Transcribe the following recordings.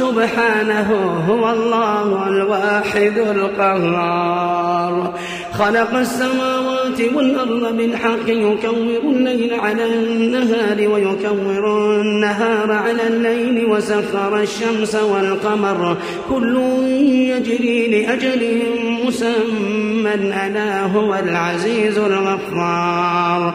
سبحانه هو الله الواحد القهار. خلق السماوات والأرض بالحق يكور الليل على النهار ويكور النهار على الليل وسخر الشمس والقمر. كل يجري لأجل مسمى ألا هو العزيز الغفار.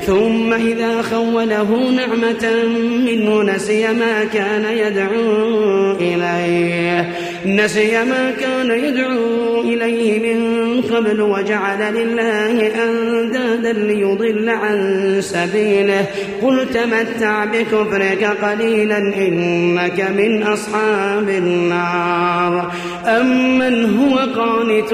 ثم إذا خوله نعمة منه نسي ما كان يدعو إليه. نسي ما كان يدعو إليه من قبل وجعل لله أندادا ليضل عن سبيله. قل تمتع بكفرك قليلا إنك من أصحاب النار. أمن هو قانت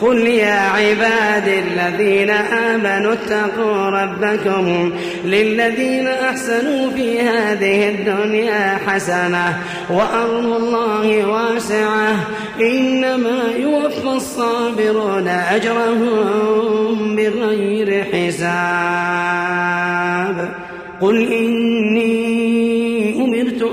قل يا عباد الذين آمنوا اتقوا ربكم للذين أحسنوا في هذه الدنيا حسنة وأرض الله واسعة إنما يوفى الصابرون أجرهم بغير حساب قل أمرت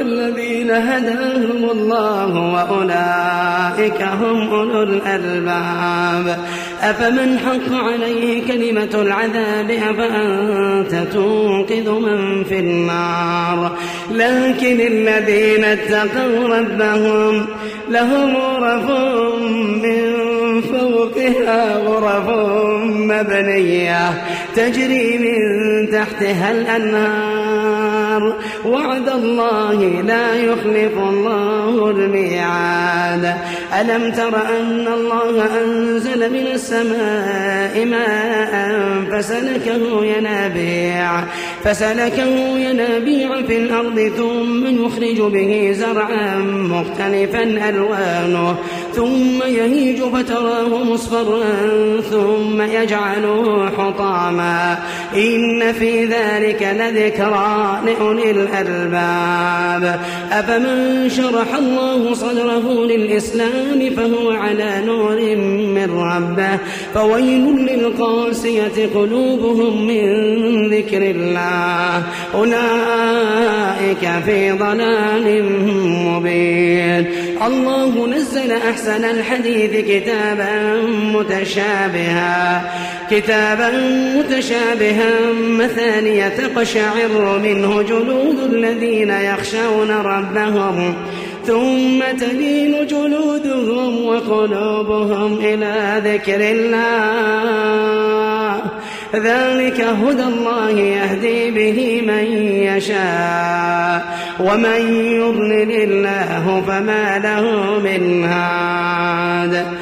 الذين هداهم الله وأولئك هم أولو الألباب. أفمن حق عليه كلمة العذاب أفأنت تنقذ من في النار؟ لكن الذين اتقوا ربهم لهم غرف من فوقها غرف مبنية تجري من تحتها الأنهار. وعد الله لا يخلف الله الميعاد. ألم تر أن الله أنزل من السماء ماء فسلكه ينابيع. فسلكه ينابيع في الأرض ثم يخرج به زرعا مختلفا ألوانه. ثم يهيج فتراه مصفرا ثم يجعله حطاما. إن في ذلك لذكرى لأولي الألباب. أفمن شرح الله صدره للإسلام فهو على نور من ربه. فويل للقاسية قلوبهم من ذكر الله. أولئك في ضلال مبين. الله نزل أحسن الحديث كتابا متشابها. كتابا متشابها مثانية تقشعر منه جلود الذين يخشون ربهم ثم تلين جلودهم وقلوبهم إلى ذكر الله. ذلك هدى الله يهدي به من يشاء ومن يضلل الله فما له من هاد.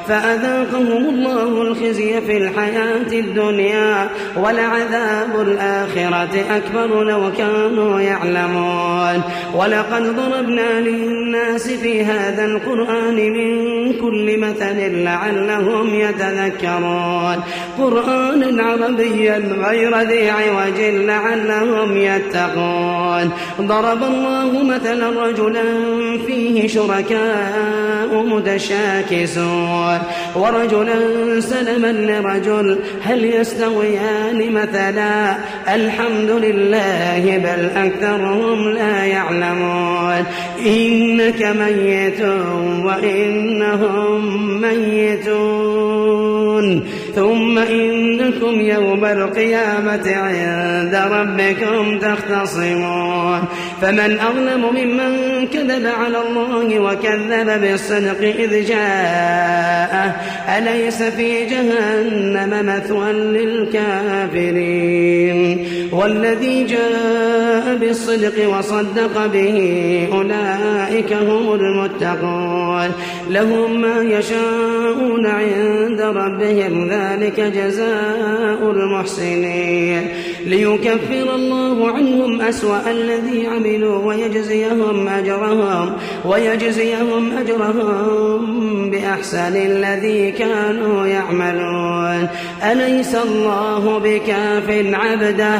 فأذاقهم الله الخزي في الحياة الدنيا ولعذاب الآخرة أكبر لو كانوا يعلمون. ولقد ضربنا للناس في هذا القرآن من كل مثل لعلهم يتذكرون. قرآنا عربيا غير ذي عوج لعلهم يتقون. ضرب الله مثلا رجلا فيه شركاء متشاكسون. ورجلا سلما لرجل هل يستويان مثلا؟ الحمد لله بل أكثرهم لا يعلمون. إنك ميت وإنهم ميتون. ثم إنكم يوم القيامة عند ربكم تختصمون. فمن أظلم ممن كذب على الله وكذب بالصدق إذ جاءه أليس في جهنم مثوى للكافرين؟ والذي جاء بالصدق وصدق به أولئك هم المتقون. لهم ما يشاءون عند ربهم ذلك جزاء المحسنين. ليكفر الله عنهم أسوأ الذي عملوا ويجزيهم أجرهم ويجزيهم أجرهم بأحسن الذي كانوا يعملون. أليس الله بكاف عبده؟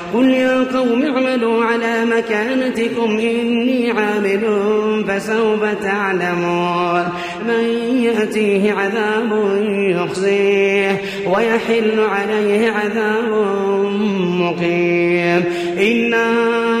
قل يا قوم اعملوا على مكانتكم إني عامل فسوف تعلمون. من يأتيه عذاب يخزيه ويحل عليه عذاب مقيم. إنا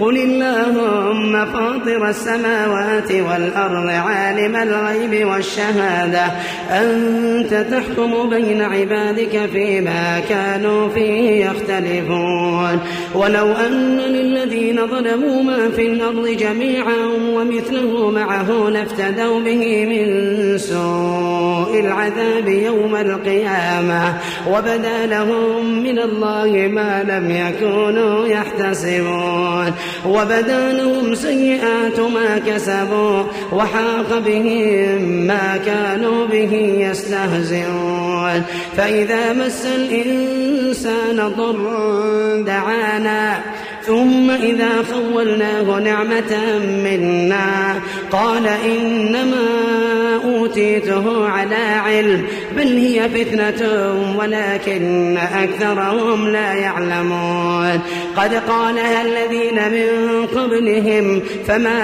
قل اللهم فاطر السماوات والأرض عالم الغيب والشهادة. أنت تحكم بين عبادك فيما كانوا فيه يختلفون. ولو أن للذين ظلموا ما في الأرض جميعا ومثله معه لافتدوا به من سوء العذاب يوم القيامة. وبدا لهم من الله ما لم يكونوا يحتسبون. وبدا لهم سيئات ما كسبوا وحاق بهم ما كانوا به يستهزئون. فإذا مس الإنسان ضر دعانا ثم إذا خولناه نعمة منا. قال إنما أوتيته على علم بل هي فتنة ولكن أكثرهم لا يعلمون. قد قالها الذين من قبلهم فما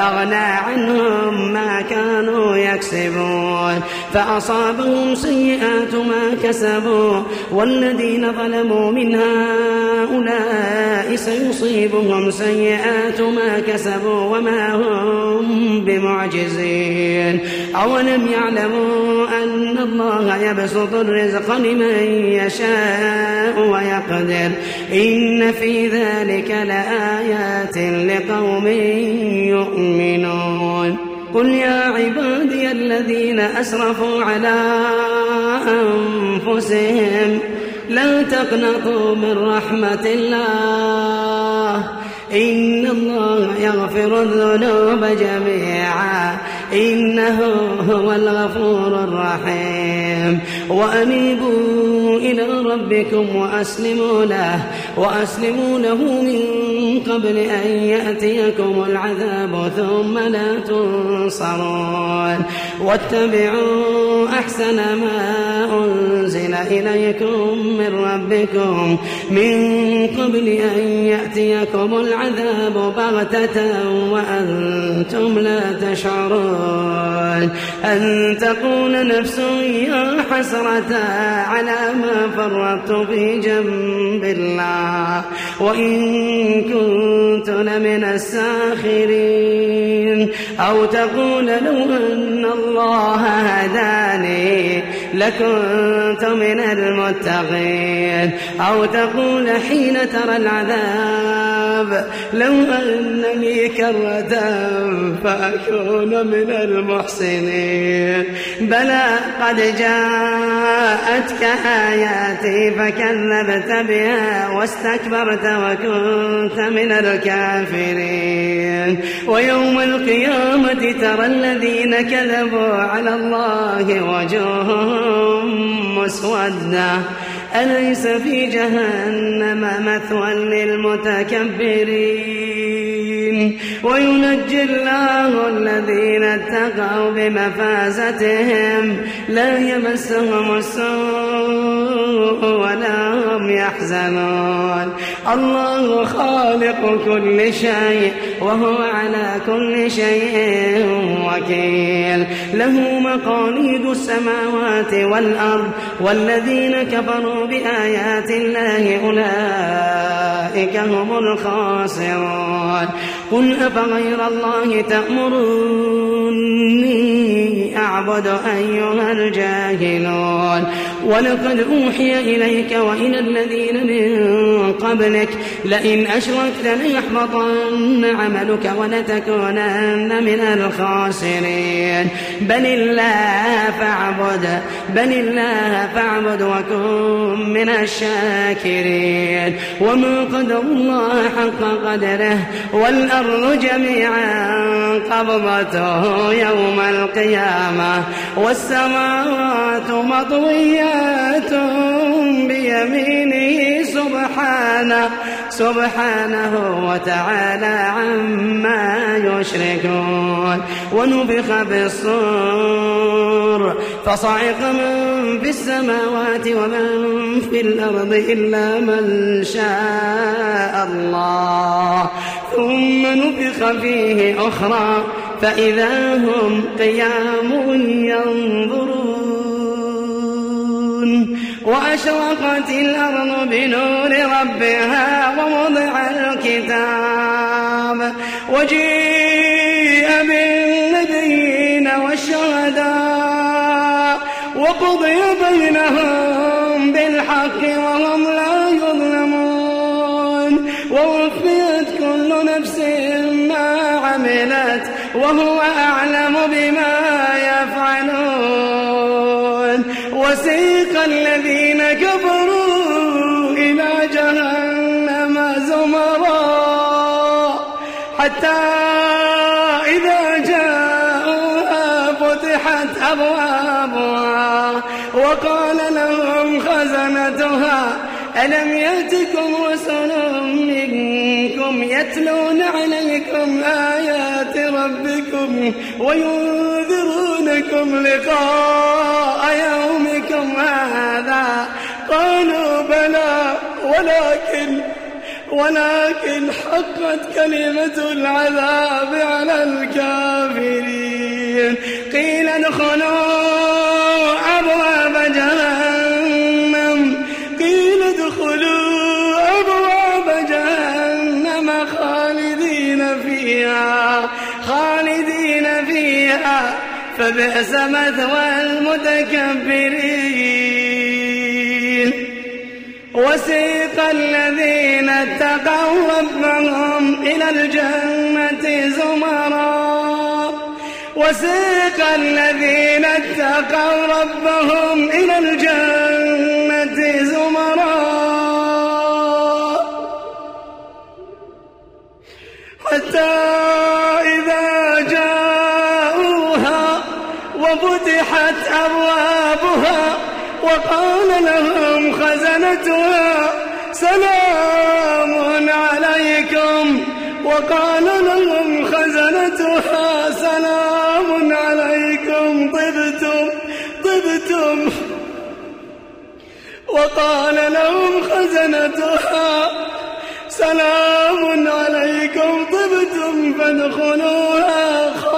أغنى عنهم ما كانوا يكسبون. فأصابهم سيئات ما كسبوا والذين ظلموا من هؤلاء سيصيبهم سيئات ما كسبوا وما هم بمعجزين. أولم يعلموا أن الله يبسط الرزق لمن يشاء ويقدر. إن في ذلك لآيات لقوم يؤمنون. قل يا عبادي الذين أسرفوا على أنفسهم. لا تقنطوا من رحمة الله. إن الله يغفر الذنوب جميعا. إنه هو الغفور الرحيم. وأنيبوا إلى ربكم وأسلموا له وأسلموا له من قبل أن يأتيكم العذاب ثم لا تنصرون. واتبعوا أحسن ما أنزل إليكم من ربكم من قبل أن يأتيكم العذاب بغتة وأنتم لا تشعرون. أن تقول نفس يا حسرة على ما فرطت في جنب الله. وإن كنت لمن الساخرين. أو تقول لو أن الله هداني لكنت من المتقين. أو تقول حين ترى العذاب لو أن لي كرة فأكون من المحسنين. بلى قد جاءتك آياتي فكذبت بها واستكبرت وكنت من الكافرين. ويوم القيامة ترى الذين كذبوا على الله وجوههم مسودة. أليس في جهنم مثوى للمتكبرين؟ وينجي الله الذين اتقوا بمفازتهم لا يمسهم السوء ولا هم يحزنون. الله خالق كل شيء وهو على كل شيء وكيل. له مقاليد السماوات والأرض والذين كفروا بآيات الله أولئك هم الخاسرون. قل أفغير الله تأمروني أعبد أيها الجاهلون ولقد أوحي إليك وإلى الذين من قبلك. لئن أشركت ليحبطن عملك ولتكونن من الخاسرين. بل الله فاعبد بل الله فاعبد وكن من الشاكرين. وما قدر الله حق قدره والأرض جميعا قبضته يوم القيامة. والسماوات مطويات بيمينه سبحانه سبحانه وتعالى عما يشركون. ونفخ بالصور فصعق من في السماوات ومن في الأرض إلا من شاء الله. ثم نفخ فيه أخرى. فإذا هم قيام ينظرون. وأشرقت الأرض بنور ربها ووضع الكتاب. وجيء بالنبيين والشهداء. وقضي بينهم بالحق وهم لا يظلمون. ووفيت كل نفس ما عملت. وهو أعلم بما يفعلون الذين كفروا إلى جهنم زمرا. حتى إذا جاءوها فتحت أبوابها وقال لهم خزنتها ألم يأتكم رسل منكم يتلون عليكم آيات ربكم وينذرونكم لقاء يومكم هذا؟ قالوا بلى ولكن ولكن حقت كلمة العذاب على الكافرين. قيل ادخلوا أبواب جهنم. فيها فبئس مثوى المتكبرين. وسيق الذين اتقوا ربهم إلى الجنة زمرا. وسيق الذين اتقوا ربهم إلى الجنة وقال لهم خزنتها سلام عليكم. وقال لهم خزنتها سلام عليكم. طبتم طبتم. وقال لهم خزنتها سلام عليكم. طبتم فادخلوها خالدين.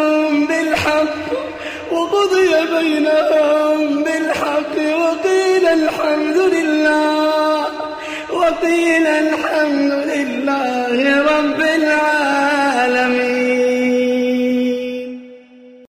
وقضي بينهم بالحق وقيل الحمد لله وقيل الحمد لله رب العالمين.